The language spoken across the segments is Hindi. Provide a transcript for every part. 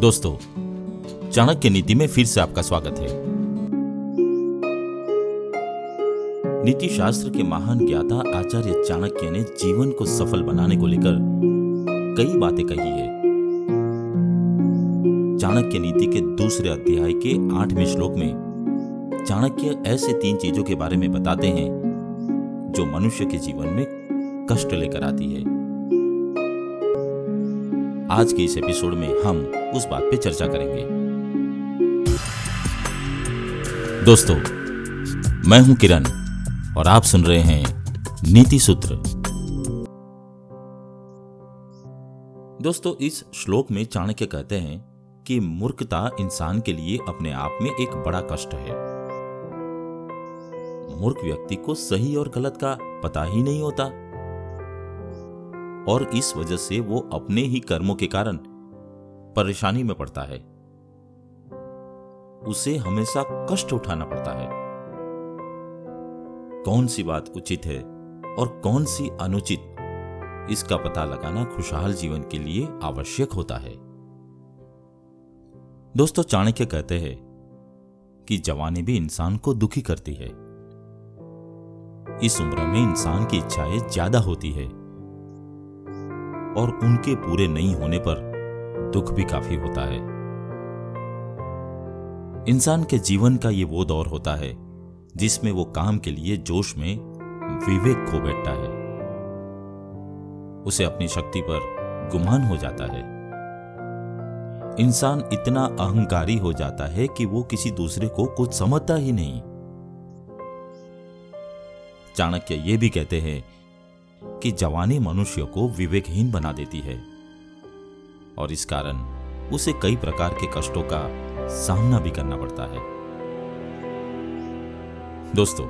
दोस्तों, चाणक्य नीति में फिर से आपका स्वागत है। नीति शास्त्र के महान ज्ञाता आचार्य चाणक्य ने जीवन को सफल बनाने को लेकर कई बातें कही है। चाणक्य नीति के दूसरे अध्याय के आठवें श्लोक में चाणक्य ऐसे तीन चीज़ों के बारे में बताते हैं, जो मनुष्य के जीवन में कष्ट लेकर आती है। आज के इस एपिसोड में हम उस बात पे चर्चा करेंगे। दोस्तों, मैं हूँ किरण और आप सुन रहे हैं नीति सूत्र। दोस्तों, इस श्लोक में चाणक्य कहते हैं कि मूर्खता इंसान के लिए अपने आप में एक बड़ा कष्ट है। मूर्ख व्यक्ति को सही और गलत का पता ही नहीं होता। और इस वजह से वो अपने ही कर्मों के कारण परेशानी में पड़ता है। उसे हमेशा कष्ट उठाना पड़ता है। कौन सी बात उचित है और कौन सी अनुचित, इसका पता लगाना खुशहाल जीवन के लिए आवश्यक होता है। दोस्तों, चाणक्य कहते हैं कि जवानी भी इंसान को दुखी करती है। इस उम्र में इंसान की इच्छाएँ ज़्यादा होती है। और उनके पूरे नहीं होने पर दुख भी काफ़ी होता है। इंसान के जीवन का ये वो दौर होता है, जिसमें वो काम के लिए जोश में विवेक खो बैठता है। उसे अपनी शक्ति पर गुमान हो जाता है। इंसान इतना अहंकारी हो जाता है कि वो किसी दूसरे को कुछ समझता ही नहीं। चाणक्य ये भी कहते हैं कि जवानी मनुष्य को विवेकहीन बना देती है। और इस कारण उसे कई प्रकार के कष्टों का सामना भी करना पड़ता है। दोस्तों,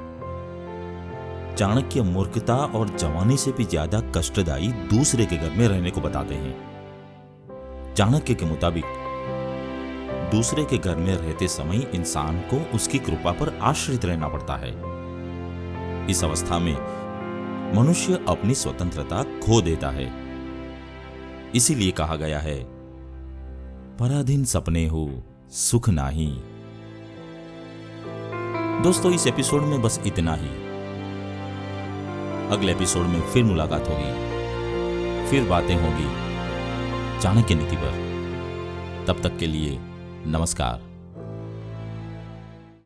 चाणक्य मूर्खता और जवानी से भी ज़्यादा कष्टदायी दूसरे के घर में रहने को बताते हैं। चाणक्य के मुताबिक, दूसरे के घर में रहते समय इंसान को उसकी कृपा पर आश्रित रहना पड़ता है। इस अवस्था में मनुष्य अपनी स्वतंत्रता खो देता है। इसीलिए कहा गया है, पराधीन सपने हो, सुख नाही। दोस्तों, इस एपिसोड में बस इतना ही। अगले एपिसोड में फिर मुलाकात होगी, फिर बातें होगी। चाणक्य नीति पर। तब तक के लिए नमस्कार।